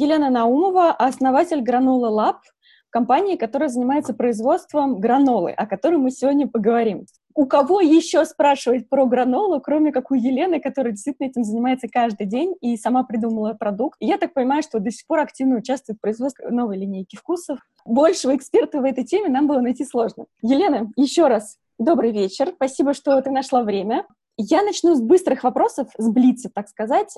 Елена Наумова, основатель Гранула Lab, компании, которая занимается производством гранолы, о которой мы сегодня поговорим. У кого еще спрашивать про гранолу, кроме как у Елены, которая действительно этим занимается каждый день и сама придумала продукт. Я так понимаю, что до сих пор активно участвует в производстве новой линейки вкусов. Большего эксперта в этой теме нам было найти сложно. Елена, еще раз добрый вечер. Спасибо, что ты нашла время. Я начну с быстрых вопросов, с блица, так сказать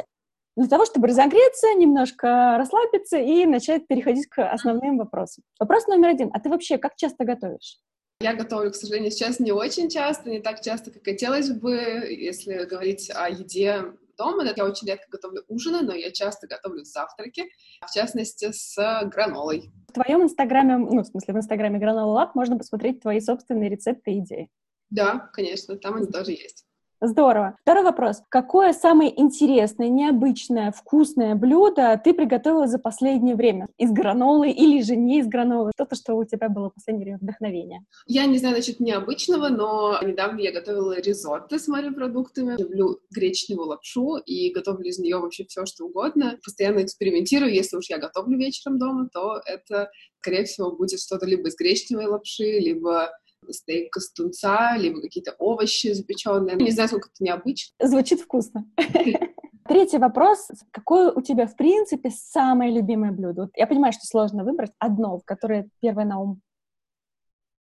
для того, чтобы разогреться, немножко расслабиться и начать переходить к основным вопросам. Вопрос номер один. А ты вообще как часто готовишь? Я готовлю, к сожалению, сейчас не очень часто, не так часто, как хотелось бы, если говорить о еде дома. Я очень редко готовлю ужины, но я часто готовлю завтраки, в частности, с гранолой. В твоем инстаграме, ну, в смысле, в инстаграме Гранола Lab можно посмотреть твои собственные рецепты и идеи. Да, конечно, там они тоже есть. Здорово. Второй вопрос. Какое самое интересное, необычное, вкусное блюдо ты приготовила за последнее время? Из гранолы или же не из гранолы? Что-то, что у тебя было в последнее время вдохновение? Я не знаю насчет необычного, но недавно я готовила ризотто с морепродуктами. Люблю гречневую лапшу и готовлю из нее вообще все, что угодно. Постоянно экспериментирую. Если уж я готовлю вечером дома, то это, скорее всего, будет что-то либо из гречневой лапши, либо стейк из тунца, либо какие-то овощи запеченные. Не знаю, сколько это необычно. Звучит вкусно. Третий вопрос. Какое у тебя, в принципе, самое любимое блюдо? Я понимаю, что сложно выбрать одно, которое первое на ум.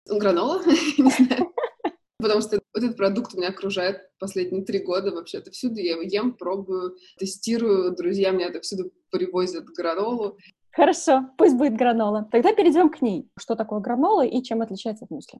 Гранола? Не знаю. Потому что этот продукт меня окружает последние три года вообще-то. Всюду я его ем, пробую, тестирую. Друзья меня это всюду привозят гранолу. Хорошо, пусть будет гранола. Тогда перейдем к ней. Что такое гранола и чем отличается от мюсли?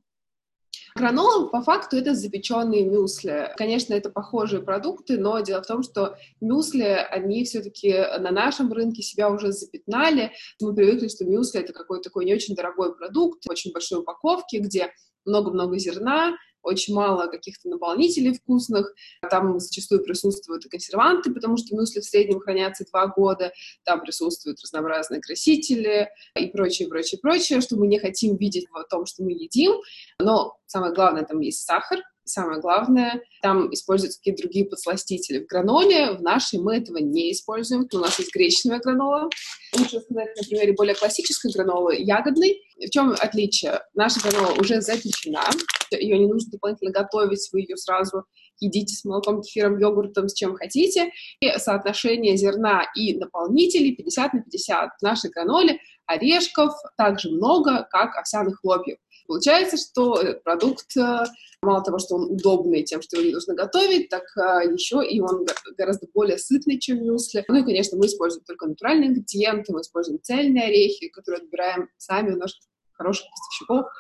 Гранола, по факту, это запеченные мюсли. Конечно, это похожие продукты, но дело в том, что мюсли, они все-таки на нашем рынке себя уже запятнали. Мы привыкли, что мюсли — это какой-то такой не очень дорогой продукт, очень большой упаковки, где много-много зерна, очень мало каких-то наполнителей вкусных, там зачастую присутствуют и консерванты, потому что мюсли в среднем хранятся два года, там присутствуют разнообразные красители и прочее, прочее, прочее, что мы не хотим видеть в том, что мы едим, но самое главное, там есть сахар, самое главное, там используются какие-то другие подсластители. В граноле, в нашей мы этого не используем. У нас есть гречневая гранола. Лучше сказать на примере более классической гранолы, ягодной. В чем отличие? Наша гранола уже запечена, ее не нужно дополнительно готовить, вы ее сразу едите с молоком, кефиром, йогуртом, с чем хотите. И соотношение зерна и наполнителей 50 на 50. В нашей граноле орешков так же много, как овсяных хлопьев. Получается, что этот продукт, э, мало того, что он удобный тем, что его не нужно готовить, так э, еще и он гораздо более сытный, чем мюсли. Ну и, конечно, мы используем только натуральные ингредиенты, мы используем цельные орехи, которые отбираем сами у наших хороших поставщиков.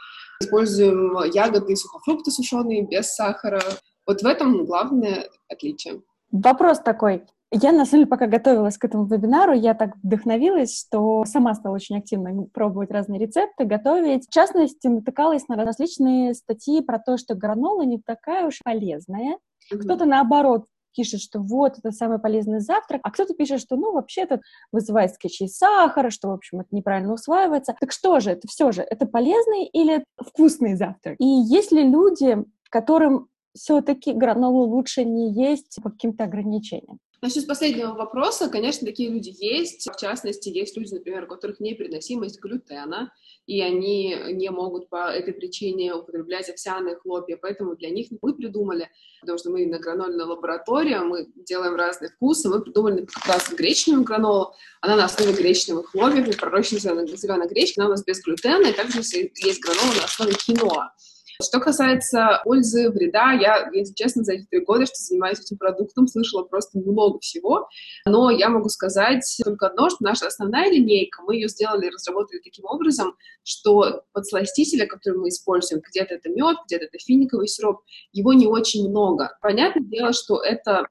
Используем ягоды и сухофрукты сушеные без сахара. Вот в этом главное отличие. Вопрос такой. Я, на самом деле, пока готовилась к этому вебинару, я так вдохновилась, что сама стала очень активно пробовать разные рецепты, готовить. В частности, натыкалась на различные статьи про то, что гранола не такая уж полезная. Mm-hmm. Кто-то, наоборот, пишет, что вот, это самый полезный завтрак, а кто-то пишет, что, ну, вообще это вызывает скачи сахара, что, в общем, это неправильно усваивается. Так что же, это все же, это полезный или вкусный завтрак? И есть ли люди, которым все-таки гранолу лучше не есть по каким-то ограничениям? Насчет последнего вопроса, конечно, такие люди есть. В частности, есть люди, например, у которых непереносимость глютена, и они не могут по этой причине употреблять овсяные хлопья, поэтому для них мы придумали, потому что мы на гранольной лаборатории, мы делаем разные вкусы, мы придумали как раз гречневую гранолу, она на основе гречневых хлопьев, и пророщена зеленой гречки, она у нас без глютена, и также есть гранола на основе киноа. Что касается пользы, вреда, я, если честно, за эти три года, что занимаюсь этим продуктом, слышала просто много всего. Но я могу сказать только одно, что наша основная линейка, мы ее сделали, разработали таким образом, что подсластителя, который мы используем, где-то это мед, где-то это финиковый сироп, его не очень много. Понятное дело, что это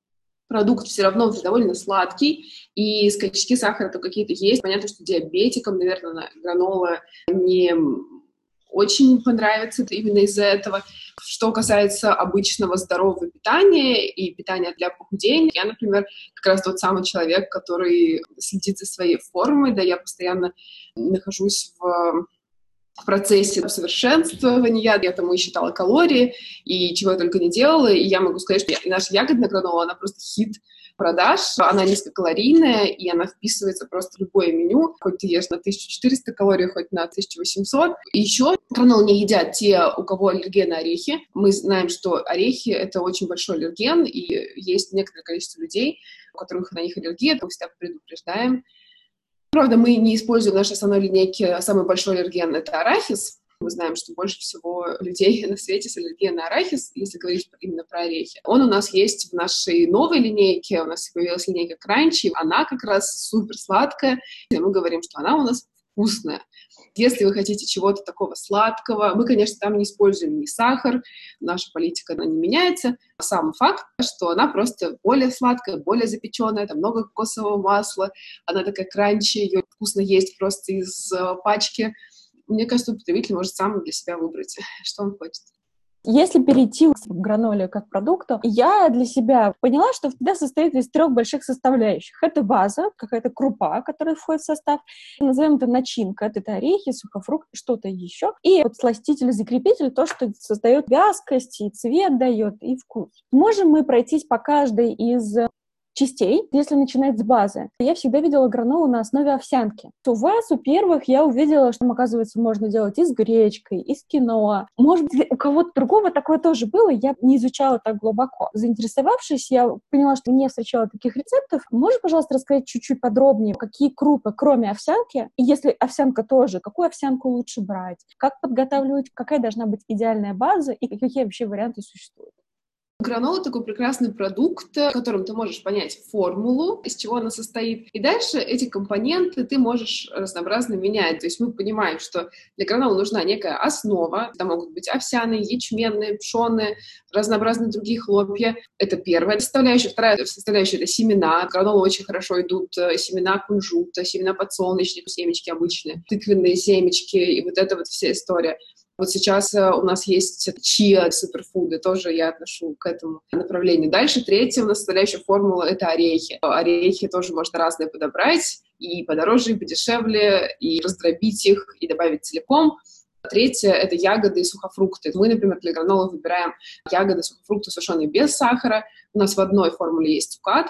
продукт все равно довольно сладкий, и скачки сахара то какие-то есть. Понятно, что диабетикам, наверное, гранола не очень понравится именно из-за этого. Что касается обычного здорового питания и питания для похудения, я, например, как раз тот самый человек, который следит за своей формой, да, я постоянно нахожусь в в процессе совершенствования. Я там и считала калории, и чего я только не делала. И я могу сказать, что наша ягодная гранола, она просто хит продаж. Она низкокалорийная, и она вписывается просто в любое меню. Хоть ты ешь на 1400 калорий, хоть на 1800. И еще гранол не едят те, у кого аллергия на орехи. Мы знаем, что орехи — это очень большой аллерген, и есть некоторое количество людей, у которых на них аллергия, мы всегда предупреждаем. Правда, мы не используем в нашей основной линейке самый большой аллерген — это арахис, мы знаем, что больше всего людей на свете с аллергией на арахис, если говорить именно про орехи. Он у нас есть в нашей новой линейке, у нас появилась линейка Кранчи, она как раз супер сладкая, и мы говорим, что она у нас вкусная. Если вы хотите чего-то такого сладкого, мы, конечно, там не используем ни сахар, наша политика, она не меняется. Сам факт, что она просто более сладкая, более запеченная, там много кокосового масла, она такая кранчи, ее вкусно есть просто из э, пачки. Мне кажется, потребитель может сам для себя выбрать, что он хочет. Если перейти к граноле как продукту, я для себя поняла, что всегда состоит из трех больших составляющих. Это база, какая-то крупа, которая входит в состав. Назовем это начинка. Это орехи, сухофрукты, что-то еще. И вот сластитель, закрепитель, то, что создает вязкость, и цвет дает, и вкус. Можем мы пройтись по каждой из частей, если начинать с базы. Я всегда видела гранолу на основе овсянки. У вас, у первых, я увидела, что, оказывается, можно делать и с гречкой, и с киноа. Может быть, у кого-то другого такое тоже было, я не изучала так глубоко. Заинтересовавшись, я поняла, что не встречала таких рецептов. Можешь, пожалуйста, рассказать чуть-чуть подробнее, какие крупы, кроме овсянки, и если овсянка тоже, какую овсянку лучше брать, как подготавливать, какая должна быть идеальная база и какие вообще варианты существуют? Гранола — такой прекрасный продукт, в котором ты можешь понять формулу, из чего она состоит. И дальше эти компоненты ты можешь разнообразно менять. То есть мы понимаем, что для гранолы нужна некая основа. Там могут быть овсяные, ячменные, пшеные, разнообразные другие хлопья. Это первая составляющая. Вторая составляющая — это семена. В гранолу очень хорошо идут э, семена кунжута, семена подсолнечника, семечки обычные, тыквенные семечки, и вот эта вот вся история. Вот сейчас э, у нас есть чиа суперфуды, тоже я отношу к этому направлению. Дальше третья у нас составляющая формула — это орехи. Орехи тоже можно разные подобрать, и подороже, и подешевле, и раздробить их, и добавить целиком. Третье — это ягоды и сухофрукты. Мы, например, для гранола выбираем ягоды, сухофрукты, сушеные без сахара. У нас в одной формуле есть цукат,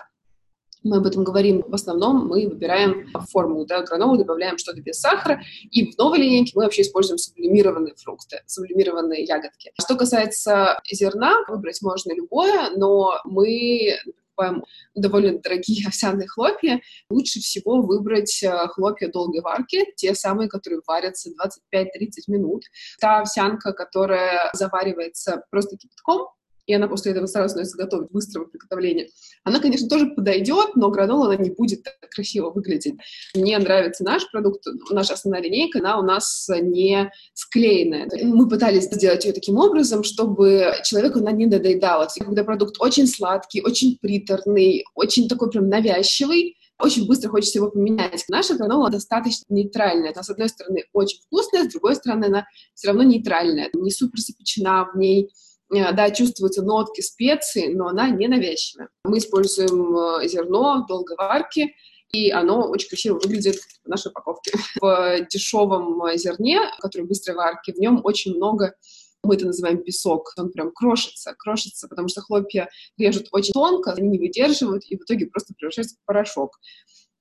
мы об этом говорим, в основном мы выбираем формулу, да, гранолу, добавляем что-то без сахара, и в новой линейке мы вообще используем сублимированные фрукты, сублимированные ягодки. Что касается зерна, выбрать можно любое, но мы покупаем довольно дорогие овсяные хлопья, лучше всего выбрать э, хлопья долгой варки, те самые, которые варятся 25-30 минут. Та овсянка, которая заваривается просто кипятком, и она после этого сразу становится готовой быстрого приготовления. Она, конечно, тоже подойдет, но гранола она не будет так красиво выглядеть. Мне нравится наш продукт, наша основная линейка, она у нас не склеенная. Мы пытались сделать ее таким образом, чтобы человеку она не надоедала. Когда продукт очень сладкий, очень приторный, очень такой прям навязчивый, очень быстро хочется его поменять. Наша гранола достаточно нейтральная. Она, с одной стороны, очень вкусная, с другой стороны, она все равно нейтральная. Не супер запечена в ней, да, чувствуются нотки специй, но она не навязчивая. Мы используем э, зерно долгой варки, и оно очень красиво выглядит в нашей упаковке. В дешевом зерне, который быстрой варки, в нем очень много мы это называем песок, он прям крошится, крошится, потому что хлопья режут очень тонко, они не выдерживают, и в итоге просто превращаются в порошок.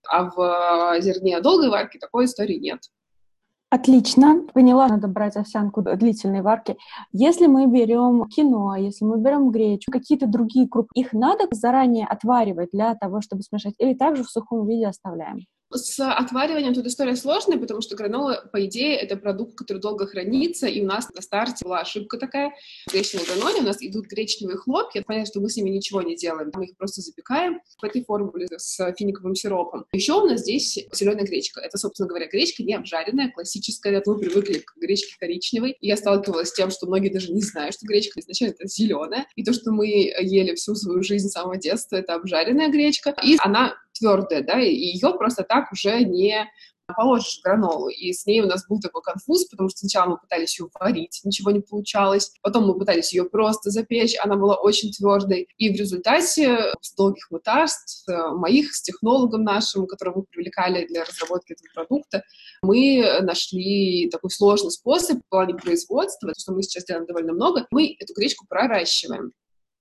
А в зерне долгой варки такой истории нет. Отлично, поняла, надо брать овсянку длительной варки. Если мы берем кино, если мы берем гречу, какие-то другие крупы, их надо заранее отваривать для того, чтобы смешать, или также в сухом виде оставляем? С отвариванием тут история сложная, потому что гранола, по идее, это продукт, который долго хранится, и у нас на старте была ошибка такая. В гречневой граноле у нас идут гречневые хлопья. Понятно, что мы с ними ничего не делаем. Мы их просто запекаем в этой формуле с финиковым сиропом. Еще у нас здесь зеленая гречка. Это, собственно говоря, гречка не обжаренная, классическая. Мы привыкли к гречке коричневой. Я сталкивалась с тем, что многие даже не знают, что гречка изначально это зеленая. И то, что мы ели всю свою жизнь с самого детства, это обжаренная гречка. И она твердая, да, и ее просто так уже не положишь гранолу. И с ней у нас был такой конфуз, потому что сначала мы пытались ее варить, ничего не получалось. Потом мы пытались ее просто запечь, она была очень твердой. И в результате с долгих мытарств э, моих, с технологом нашим, которого мы привлекали для разработки этого продукта, мы нашли такой сложный способ в плане производства, что мы сейчас делаем довольно много. Мы эту гречку проращиваем.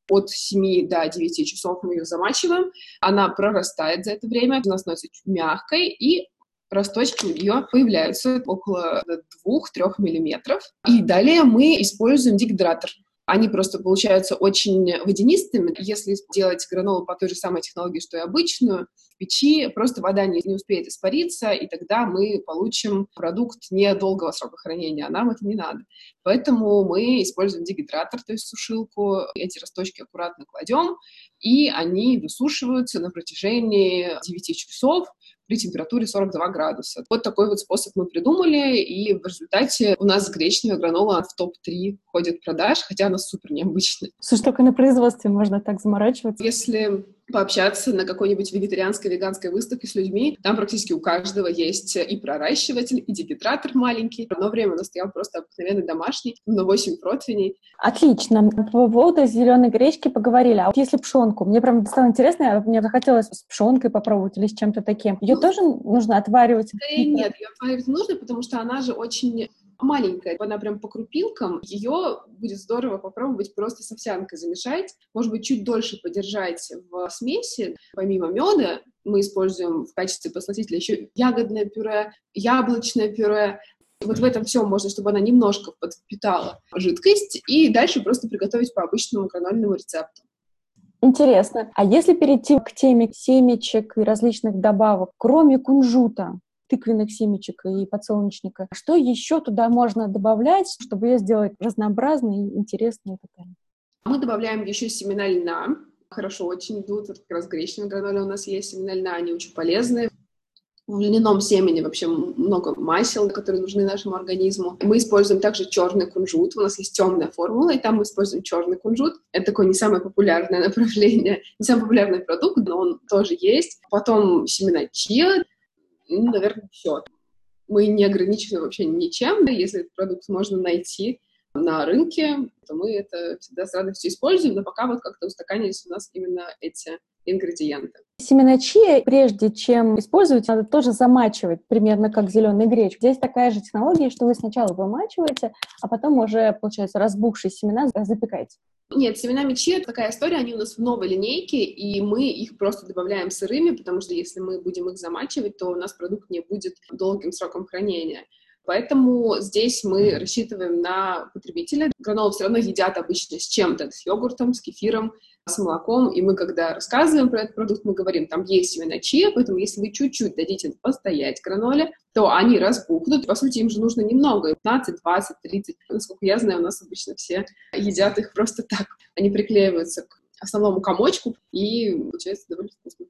От 7 до 9 часов мы ее замачиваем, она прорастает за это время, она становится чуть мягкой, и росточки у нее появляются около 2-3 миллиметров. И далее мы используем дегидратор они просто получаются очень водянистыми. Если делать гранолу по той же самой технологии, что и обычную, печи просто вода не, не успеет испариться, и тогда мы получим продукт недолгого срока хранения, а нам это не надо. Поэтому мы используем дегидратор, то есть сушилку, эти росточки аккуратно кладем, и они высушиваются на протяжении 9 часов, при температуре 42 градуса. Вот такой вот способ мы придумали, и в результате у нас гречневая гранола в топ-3 входит продаж, хотя она супер необычная. Слушай, только на производстве можно так заморачиваться. Если пообщаться на какой-нибудь вегетарианской, веганской выставке с людьми. Там практически у каждого есть и проращиватель, и дегидратор маленький. В одно время у нас стоял просто обыкновенный домашний, на 8 противней. Отлично. По поводу зеленой гречки поговорили. А вот если пшенку, мне прям стало интересно, мне захотелось с пшенкой попробовать или с чем-то таким. Ее ну, тоже нужно отваривать? Нет, ее отваривать нужно, потому что она же очень маленькая, она прям по крупинкам, ее будет здорово попробовать просто с овсянкой замешать, может быть, чуть дольше подержать в смеси. Помимо меда мы используем в качестве посластителя еще ягодное пюре, яблочное пюре, вот в этом всем можно, чтобы она немножко подпитала жидкость, и дальше просто приготовить по обычному гранульному рецепту. Интересно. А если перейти к теме семечек и различных добавок, кроме кунжута, тыквенных семечек и подсолнечника. Что еще туда можно добавлять, чтобы ее сделать разнообразной, и так далее? Мы добавляем еще семена льна. Хорошо очень идут. Вот как раз гречневая граноля у нас есть. Семена льна, они очень полезные. В льняном семени вообще много масел, которые нужны нашему организму. Мы используем также черный кунжут. У нас есть темная формула, и там мы используем черный кунжут. Это такое не самое популярное направление, не самый популярный продукт, но он тоже есть. Потом семена чиа, ну, наверное, все. Мы не ограничены вообще ничем. Если этот продукт можно найти на рынке, то мы это всегда с радостью используем, но пока вот как-то устаканились у нас именно эти ингредиенты. Семена чия, прежде чем использовать, надо тоже замачивать, примерно как зеленый гречку. Здесь такая же технология, что вы сначала вымачиваете, а потом уже, получается, разбухшие семена запекаете. Нет, семена мечи — это такая история, они у нас в новой линейке, и мы их просто добавляем сырыми, потому что если мы будем их замачивать, то у нас продукт не будет долгим сроком хранения. Поэтому здесь мы рассчитываем на потребителя. Гранолу все равно едят обычно с чем-то, с йогуртом, с кефиром, с молоком. И мы, когда рассказываем про этот продукт, мы говорим, там есть семена чия, поэтому если вы чуть-чуть дадите постоять граноле, то они разбухнут. По сути, им же нужно немного, 15, 20, 30. Насколько я знаю, у нас обычно все едят их просто так. Они приклеиваются к основному комочку, и получается довольно вкусно.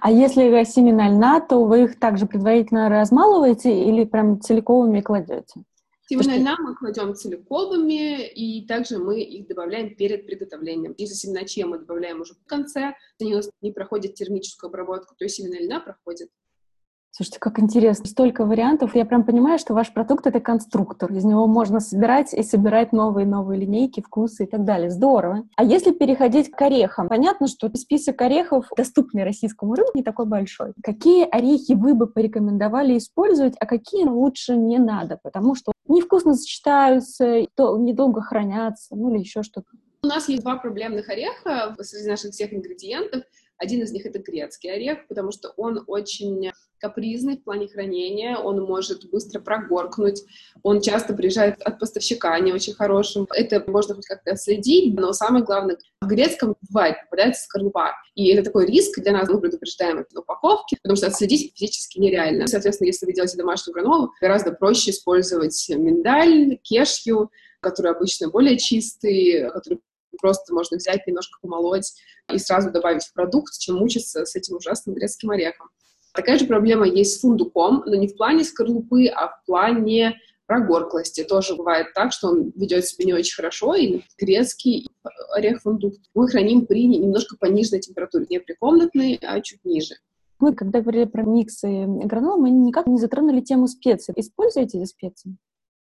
А если семена льна, то вы их также предварительно размалываете или прям целиковыми кладете? Семена льна мы кладем целиковыми, и также мы их добавляем перед приготовлением. Если семена чия мы добавляем уже в конце, они у нас не проходят термическую обработку, то есть семена льна проходят Слушайте, как интересно. Столько вариантов. Я прям понимаю, что ваш продукт — это конструктор. Из него можно собирать и собирать новые и новые линейки, вкусы и так далее. Здорово. А если переходить к орехам? Понятно, что список орехов, доступный российскому рынку, не такой большой. Какие орехи вы бы порекомендовали использовать, а какие лучше не надо? Потому что невкусно сочетаются, недолго хранятся, ну или еще что-то. У нас есть два проблемных ореха среди наших всех ингредиентов. Один из них — это грецкий орех, потому что он очень капризный в плане хранения, он может быстро прогоркнуть, он часто приезжает от поставщика не очень хорошим. Это можно хоть как-то отследить, но самое главное, в грецком бывает, попадается скорлупа. И это такой риск для нас, мы предупреждаем это на упаковке, потому что отследить физически нереально. Соответственно, если вы делаете домашнюю гранолу, гораздо проще использовать миндаль, кешью, который обычно более чистый, который просто можно взять, немножко помолоть и сразу добавить в продукт, чем мучиться с этим ужасным грецким орехом. Такая же проблема есть с фундуком, но не в плане скорлупы, а в плане прогорклости. Тоже бывает так, что он ведет себя не очень хорошо, и грецкий орех фундук мы храним при немножко пониженной температуре, не при комнатной, а чуть ниже. Мы, когда говорили про миксы гранул, мы никак не затронули тему специй. Используете эти специи?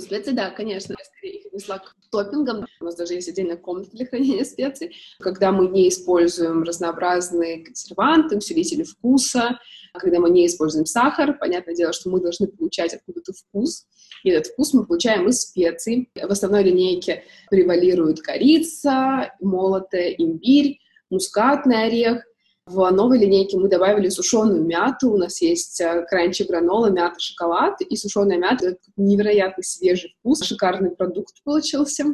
Специи, да, конечно, я скорее их отнесла к топпингам. У нас даже есть отдельная комната для хранения специй. Когда мы не используем разнообразные консерванты, усилители вкуса, когда мы не используем сахар, понятное дело, что мы должны получать откуда-то вкус. И этот вкус мы получаем из специй. В основной линейке превалирует корица, молотая имбирь, мускатный орех, в новой линейке мы добавили сушеную мяту. У нас есть э, кранчи гранола, мята, шоколад и сушеная мята. Это невероятный свежий вкус. Шикарный продукт получился.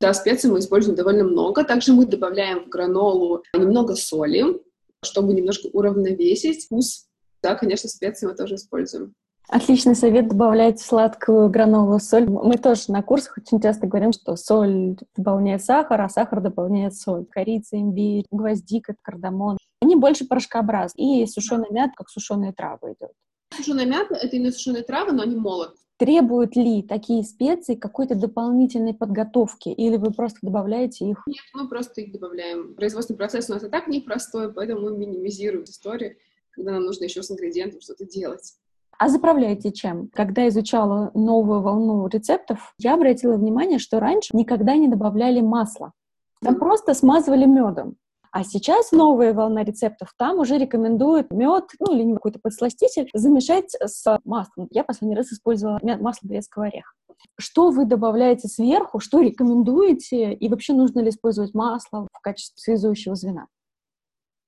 Да, специй мы используем довольно много. Также мы добавляем в гранолу немного соли, чтобы немножко уравновесить вкус. Да, конечно, специи мы тоже используем. Отличный совет добавлять сладкую гранолу соль. Мы тоже на курсах очень часто говорим, что соль дополняет сахар, а сахар дополняет соль. Корица, имбирь, гвоздика, кардамон. Они больше порошкообразны. И сушеная мята, как сушеные травы идет. Сушеная мята — это именно сушеные травы, но они молот. Требуют ли такие специи какой-то дополнительной подготовки? Или вы просто добавляете их? Нет, мы просто их добавляем. Производственный процесс у нас и так непростой, поэтому мы минимизируем историю, когда нам нужно еще с ингредиентом что-то делать. А заправляете чем? Когда изучала новую волну рецептов, я обратила внимание, что раньше никогда не добавляли масла. Там просто смазывали медом. А сейчас новая волна рецептов, там уже рекомендуют мед, ну или какой-то подсластитель, замешать с маслом. Я последний раз использовала масло грецкого ореха. Что вы добавляете сверху, что рекомендуете, и вообще нужно ли использовать масло в качестве связующего звена?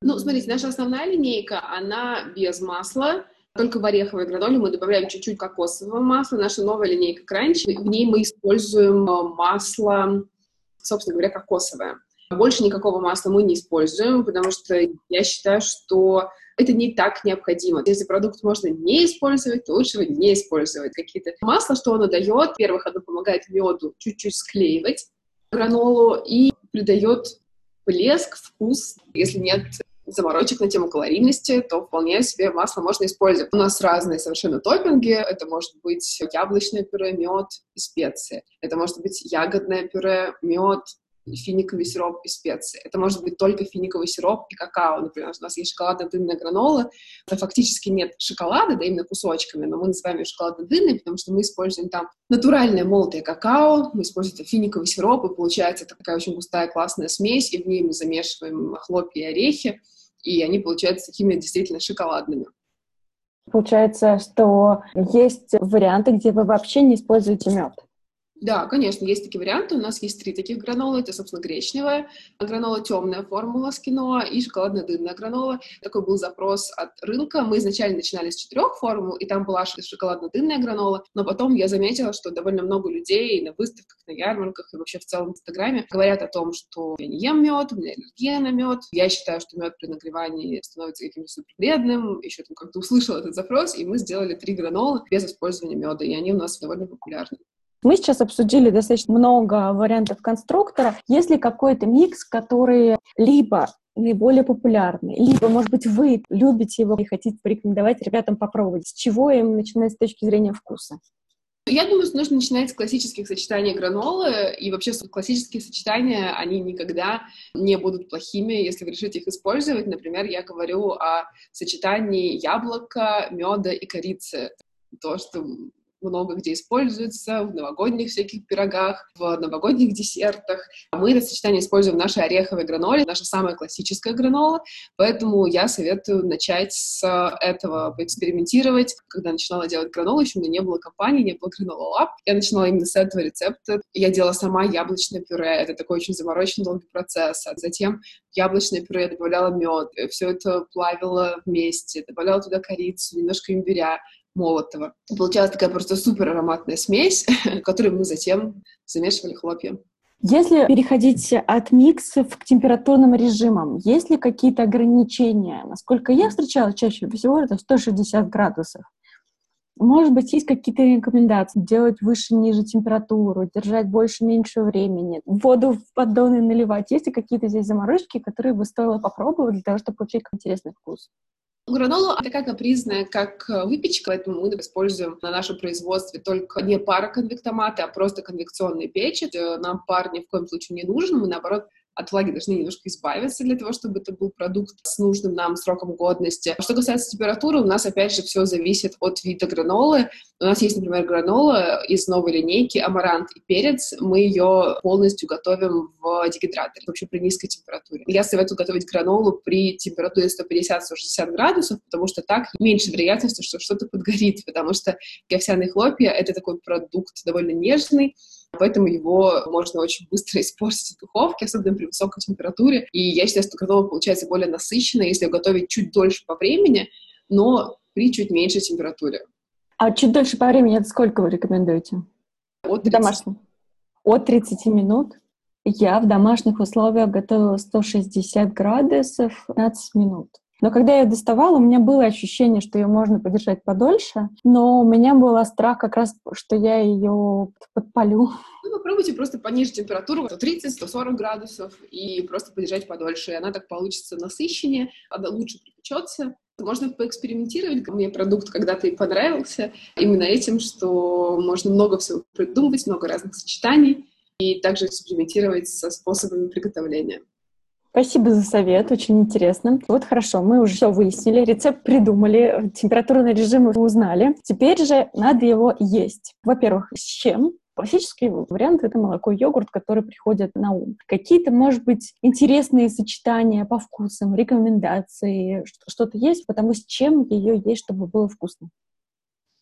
Ну, смотрите, наша основная линейка, она без масла, только в ореховой граноле мы добавляем чуть-чуть кокосового масла. Наша новая линейка Кранч, в ней мы используем э, масло, собственно говоря, кокосовое. Больше никакого масла мы не используем, потому что я считаю, что это не так необходимо. Если продукт можно не использовать, то лучше его не использовать. Какие-то масла, что оно дает? Во-первых, оно помогает меду чуть-чуть склеивать гранолу и придает блеск, вкус. Если нет заморочек на тему калорийности, то вполне себе масло можно использовать. У нас разные совершенно топпинги. Это может быть яблочное пюре, мед и специи. Это может быть ягодное пюре, мед, финиковый сироп и специи. Это может быть только финиковый сироп и какао. Например, у нас есть шоколадно-дынная гранола. Это фактически нет шоколада, да, именно кусочками, но мы называем ее шоколадно-дынной, потому что мы используем там натуральное молотое какао, мы используем финиковый сироп, и получается такая очень густая классная смесь, и в ней мы замешиваем хлопья и орехи, и они получаются такими действительно шоколадными. Получается, что есть варианты, где вы вообще не используете мед. Да, конечно, есть такие варианты. У нас есть три таких гранолы. Это, собственно, гречневая гранола, темная формула с киноа и шоколадно-дынная гранола. Такой был запрос от рынка. Мы изначально начинали с четырех формул, и там была шоколадно-дынная гранола, но потом я заметила, что довольно много людей на выставках, на ярмарках и вообще в целом в Инстаграме говорят о том, что я не ем мед, у меня аллергия на мед. Я считаю, что мед при нагревании становится каким-то супер вредным. Еще там как-то услышала этот запрос, и мы сделали три гранолы без использования меда, и они у нас довольно популярны. Мы сейчас обсудили достаточно много вариантов конструктора. Есть ли какой-то микс, который либо наиболее популярный, либо, может быть, вы любите его и хотите порекомендовать ребятам попробовать? С чего им начинать с точки зрения вкуса? Я думаю, что нужно начинать с классических сочетаний гранолы, и вообще классические сочетания, они никогда не будут плохими, если вы решите их использовать. Например, я говорю о сочетании яблока, меда и корицы. То, что много где используется, в новогодних всяких пирогах, в новогодних десертах. Мы это сочетание используем в нашей ореховой граноле, наша самая классическая гранола, поэтому я советую начать с этого, поэкспериментировать. Когда начинала делать гранолу, еще у меня не было компании, не было гранола лап, я начинала именно с этого рецепта. Я делала сама яблочное пюре, это такой очень замороченный долгий процесс. А затем яблочное пюре добавляла мед, все это плавила вместе, добавляла туда корицу, немножко имбиря, молотого. Получалась такая просто супер ароматная смесь, которую мы затем замешивали хлопья. Если переходить от миксов к температурным режимам, есть ли какие-то ограничения? Насколько я встречала чаще всего, это 160 градусов. Может быть, есть какие-то рекомендации делать выше-ниже температуру, держать больше-меньше времени, воду в поддоны наливать. Есть ли какие-то здесь заморочки, которые бы стоило попробовать для того, чтобы получить интересный вкус? Гранола такая капризная, как э, выпечка, поэтому мы используем на нашем производстве только не пароконвектоматы, а просто конвекционные печи. Э, нам пар ни в коем случае не нужен, мы, наоборот, от влаги должны немножко избавиться для того, чтобы это был продукт с нужным нам сроком годности. Что касается температуры, у нас, опять же, все зависит от вида гранолы. У нас есть, например, гранола из новой линейки «Амарант» и «Перец». Мы ее полностью готовим в дегидраторе, вообще при низкой температуре. Я советую готовить гранолу при температуре 150-160 градусов, потому что так меньше вероятности, что что-то подгорит, потому что овсяные хлопья — это такой продукт довольно нежный, поэтому его можно очень быстро испортить в духовке, особенно при высокой температуре. И я считаю, что готово получается более насыщенно, если готовить чуть дольше по времени, но при чуть меньшей температуре. А чуть дольше по времени это сколько вы рекомендуете? От 30. Домашнем. От 30 минут? Я в домашних условиях готовила 160 градусов 15 минут. Но когда я доставала, у меня было ощущение, что ее можно подержать подольше, но у меня был страх как раз, что я ее подпалю. Ну, попробуйте просто понизить температуру 130-140 градусов и просто подержать подольше. И она так получится насыщеннее, она лучше припечется. Можно поэкспериментировать. Мне продукт когда-то и понравился именно этим, что можно много всего придумывать, много разных сочетаний и также экспериментировать со способами приготовления. Спасибо за совет, очень интересно. Вот хорошо, мы уже все выяснили, рецепт придумали, температурный режим узнали. Теперь же надо его есть. Во-первых, с чем? Классический вариант — это молоко и йогурт, которые приходят на ум. Какие-то, может быть, интересные сочетания по вкусам, рекомендации, что-то есть, потому с чем ее есть, чтобы было вкусно?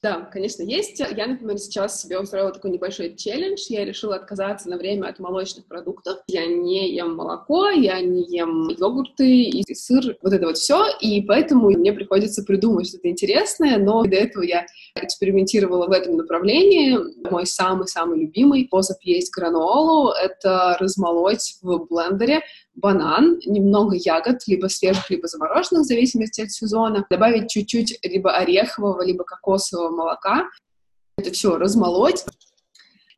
Да, конечно, есть. Я, например, сейчас себе устроила такой небольшой челлендж. Я решила отказаться на время от молочных продуктов. Я не ем молоко, я не ем йогурты и сыр, вот это вот все. И поэтому мне приходится придумать что-то интересное, но до этого я экспериментировала в этом направлении. Мой самый-самый любимый способ есть гранолу — это размолоть в блендере банан, немного ягод, либо свежих, либо замороженных, в зависимости от сезона, добавить чуть-чуть либо орехового, либо кокосового молока, это все размолоть,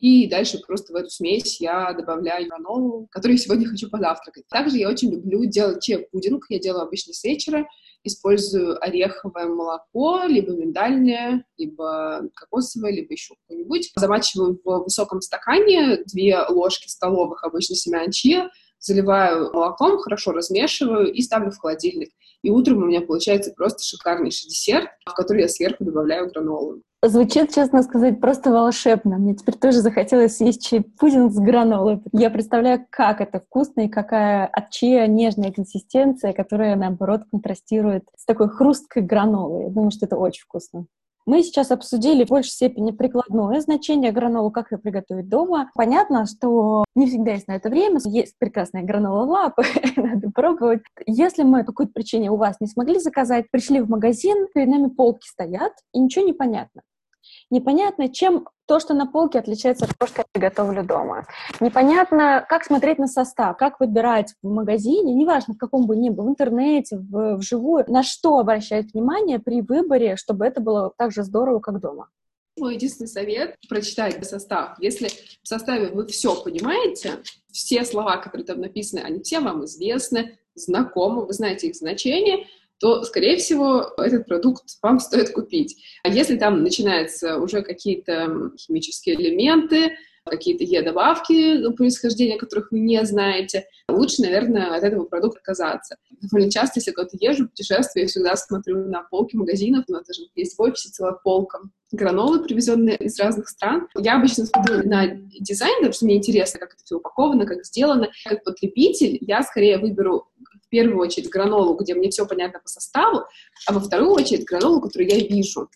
и дальше просто в эту смесь я добавляю гранолу, которую сегодня хочу позавтракать. Также я очень люблю делать чиа-пудинг. Я делаю обычно с вечера. Использую ореховое молоко, либо миндальное, либо кокосовое, либо еще какое-нибудь. Замачиваю в высоком стакане две ложки столовых обычно семян чиа, заливаю молоком, хорошо размешиваю и ставлю в холодильник. И утром у меня получается просто шикарнейший десерт, в который я сверху добавляю гранолу. Звучит, честно сказать, просто волшебно. Мне теперь тоже захотелось съесть чай-пудинг с гранолой. Я представляю, как это вкусно и какая от чая нежная консистенция, которая, наоборот, контрастирует с такой хрусткой гранолой. Я думаю, что это очень вкусно. Мы сейчас обсудили в большей степени прикладное значение гранолы, как ее приготовить дома. Понятно, что не всегда есть на это время. Есть прекрасная гранола лапы, надо пробовать. Если мы по какой-то причине у вас не смогли заказать, пришли в магазин, перед нами полки стоят, и ничего не понятно. Непонятно, чем то, что на полке, отличается от того, что я готовлю дома. Непонятно, как смотреть на состав, как выбирать в магазине, неважно, в каком бы ни был, в интернете, в, вживую, на что обращать внимание при выборе, чтобы это было так же здорово, как дома. Мой единственный совет — прочитать состав. Если в составе вы все понимаете, все слова, которые там написаны, они все вам известны, знакомы, вы знаете их значение — то, скорее всего, этот продукт вам стоит купить. А если там начинаются уже какие-то химические элементы, какие-то Е-добавки происхождения, которых вы не знаете, лучше, наверное, от этого продукта отказаться. Довольно часто, если куда-то езжу, путешествую, я всегда смотрю на полки магазинов, у нас даже есть в офисе целая полка гранолы, привезенные из разных стран. Я обычно смотрю на дизайн, потому что мне интересно, как это все упаковано, как сделано. Как потребитель я скорее выберу первую очередь гранолу, где мне все понятно по составу, а во вторую очередь гранолу, которую я вижу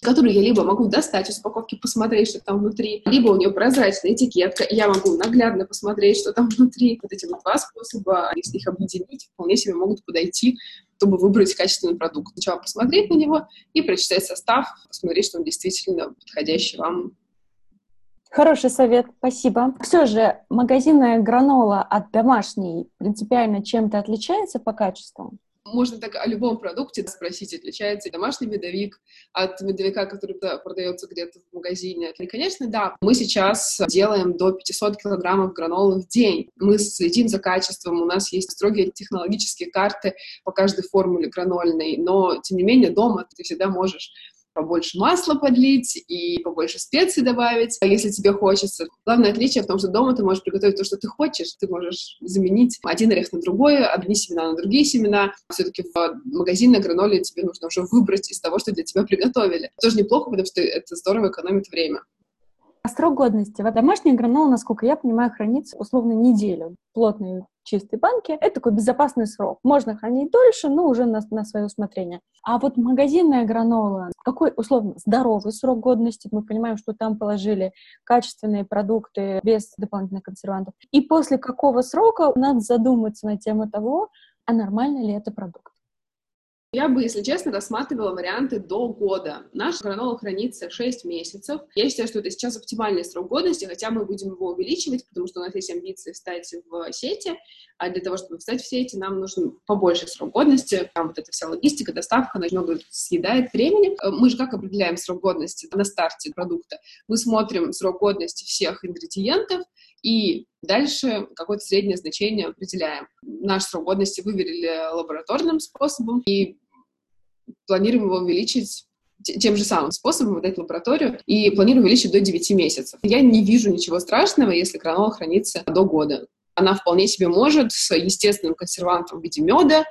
которую я либо могу достать из упаковки, посмотреть, что там внутри, либо у нее прозрачная этикетка, и я могу наглядно посмотреть, что там внутри. Вот эти вот два способа, если их объединить, вполне себе могут подойти, чтобы выбрать качественный продукт. Сначала посмотреть на него и прочитать состав, посмотреть, что он действительно подходящий вам Хороший совет, спасибо. Все же магазинная гранола от домашней принципиально чем-то отличается по качеству? Можно так о любом продукте спросить, отличается домашний медовик от медовика, который продается где-то в магазине. И, конечно, да, мы сейчас делаем до 500 килограммов гранолы в день. Мы следим за качеством, у нас есть строгие технологические карты по каждой формуле гранольной, но, тем не менее, дома ты всегда можешь побольше масла подлить и побольше специй добавить, если тебе хочется. Главное отличие в том, что дома ты можешь приготовить то, что ты хочешь. Ты можешь заменить один орех на другой, одни семена на другие семена. Все-таки в магазинной граноле тебе нужно уже выбрать из того, что для тебя приготовили. Тоже неплохо, потому что это здорово экономит время. Срок годности? Вот домашняя гранола, насколько я понимаю, хранится условно неделю. Плотные чистой банке. Это такой безопасный срок. Можно хранить дольше, но уже на, на свое усмотрение. А вот магазинная гранола, какой условно здоровый срок годности? Мы понимаем, что там положили качественные продукты без дополнительных консервантов. И после какого срока надо задуматься на тему того, а нормально ли это продукт? Я бы, если честно, рассматривала варианты до года. Наш гранола хранится 6 месяцев. Я считаю, что это сейчас оптимальный срок годности, хотя мы будем его увеличивать, потому что у нас есть амбиции встать в сети, а для того, чтобы встать в сети, нам нужен побольше срок годности. Там вот эта вся логистика, доставка, она много съедает времени. Мы же как определяем срок годности на старте продукта? Мы смотрим срок годности всех ингредиентов, и дальше какое-то среднее значение определяем. Наш срок годности выверили лабораторным способом и планируем его увеличить тем же самым способом выдать лабораторию и планируем увеличить до 9 месяцев. Я не вижу ничего страшного, если гранола хранится до года. Она вполне себе может с естественным консервантом в виде меда,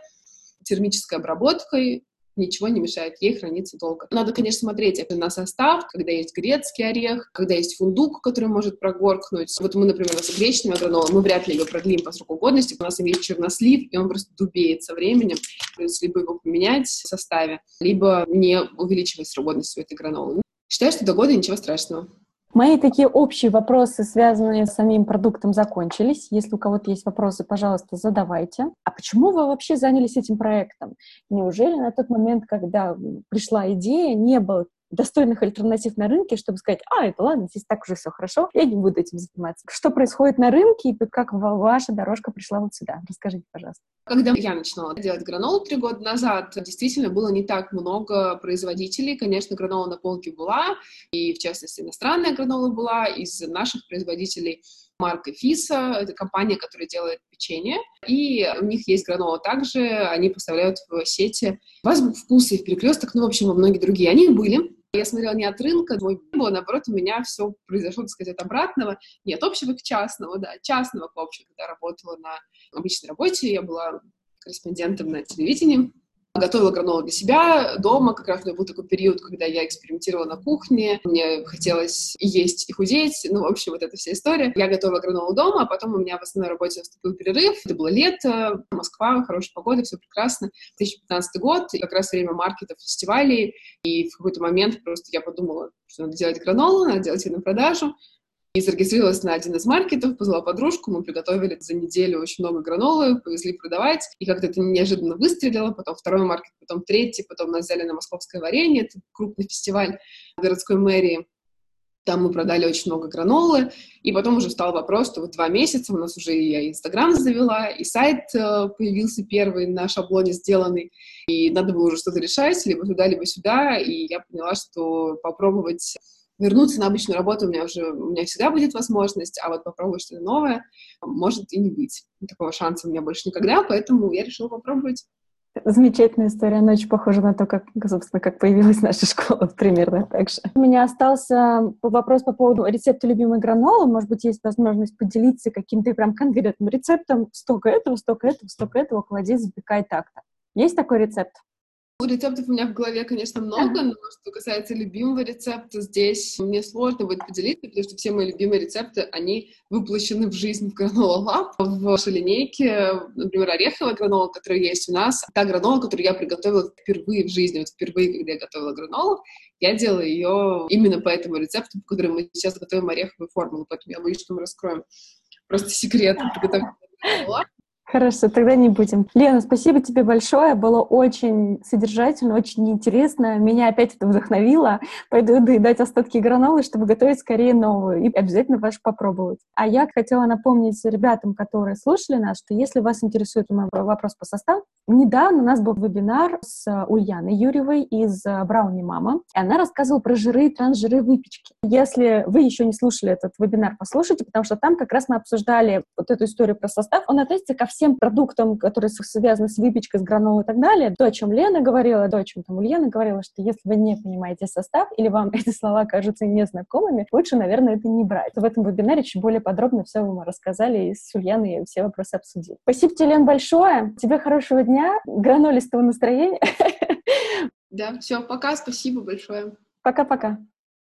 термической обработкой ничего не мешает ей храниться долго. Надо, конечно, смотреть на состав, когда есть грецкий орех, когда есть фундук, который может прогоркнуть. Вот мы, например, с гречневым агрономом, мы вряд ли его продлим по сроку годности, у нас есть чернослив, и он просто дубеет со временем. То есть либо его поменять в составе, либо не увеличивать срок годности у этой гранолы. Считаю, что до года ничего страшного. Мои такие общие вопросы, связанные с самим продуктом, закончились. Если у кого-то есть вопросы, пожалуйста, задавайте. А почему вы вообще занялись этим проектом? Неужели на тот момент, когда пришла идея, не было достойных альтернатив на рынке, чтобы сказать, а, это ладно, здесь так уже все хорошо, я не буду этим заниматься. Что происходит на рынке и как ваша дорожка пришла вот сюда? Расскажите, пожалуйста. Когда я начинала делать гранолу три года назад, действительно было не так много производителей. Конечно, гранола на полке была, и, в частности, иностранная гранола была из наших производителей марка Фиса, это компания, которая делает печенье, и у них есть гранола также, они поставляют в сети. В Азбук и в Перекресток, ну, в общем, во многие другие. Они были, я смотрела не от рынка, мой было, наоборот, у меня все произошло, так сказать, от обратного. Не от общего к частному, да, частного к общему. Когда работала на обычной работе, я была корреспондентом на телевидении, готовила гранолу для себя дома. Как раз у меня был такой период, когда я экспериментировала на кухне. Мне хотелось есть, и худеть. Ну, в общем, вот эта вся история. Я готовила гранолу дома, а потом у меня в основной работе наступил перерыв. Это было лето, Москва, хорошая погода, все прекрасно. 2015 год, как раз время маркетов, фестивалей. И в какой-то момент просто я подумала, что надо делать гранолу, надо делать ее на продажу и зарегистрировалась на один из маркетов, позвала подружку, мы приготовили за неделю очень много гранолы, повезли продавать, и как-то это неожиданно выстрелило, потом второй маркет, потом третий, потом нас взяли на Московское варенье, это крупный фестиваль городской мэрии, там мы продали очень много гранолы, и потом уже встал вопрос, что вот два месяца у нас уже и я Инстаграм завела, и сайт э, появился первый на шаблоне сделанный, и надо было уже что-то решать, либо туда, либо сюда, и я поняла, что попробовать вернуться на обычную работу у меня уже, у меня всегда будет возможность, а вот попробовать что-то новое может и не быть. Такого шанса у меня больше никогда, поэтому я решила попробовать. Замечательная история, она очень похожа на то, как, собственно, как появилась наша школа, примерно так же. У меня остался вопрос по поводу рецепта любимой гранолы. Может быть, есть возможность поделиться каким-то прям конкретным рецептом. Столько этого, столько этого, столько этого, клади, запекай так-то. Есть такой рецепт? Рецептов у меня в голове, конечно, много, но что касается любимого рецепта, здесь мне сложно будет поделиться, потому что все мои любимые рецепты, они воплощены в жизнь в гранола лаб. В нашей линейке, например, ореховая гранола, которая есть у нас, та гранола, которую я приготовила впервые в жизни, вот впервые, когда я готовила гранолу, я делала ее именно по этому рецепту, по которому мы сейчас готовим ореховую формулу, поэтому я боюсь, что мы раскроем просто секрет приготовления гранола. Хорошо, тогда не будем. Лена, спасибо тебе большое. Было очень содержательно, очень интересно. Меня опять это вдохновило. Пойду доедать остатки гранолы, чтобы готовить скорее новую. И обязательно ваш попробовать. А я хотела напомнить ребятам, которые слушали нас, что если вас интересует мой вопрос по составу, недавно у нас был вебинар с Ульяной Юрьевой из Брауни Мама. И она рассказывала про жиры и трансжиры выпечки. Если вы еще не слушали этот вебинар, послушайте, потому что там как раз мы обсуждали вот эту историю про состав. Он относится ко всем всем продуктам, которые связаны с выпечкой, с гранолой и так далее, то, о чем Лена говорила, то, о чем там Ульяна говорила, что если вы не понимаете состав или вам эти слова кажутся незнакомыми, лучше, наверное, это не брать. В этом вебинаре чуть более подробно все вам рассказали и с Ульяной все вопросы обсудили. Спасибо тебе, Лен, большое. Тебе хорошего дня, гранолистого настроения. Да, все, пока, спасибо большое. Пока-пока.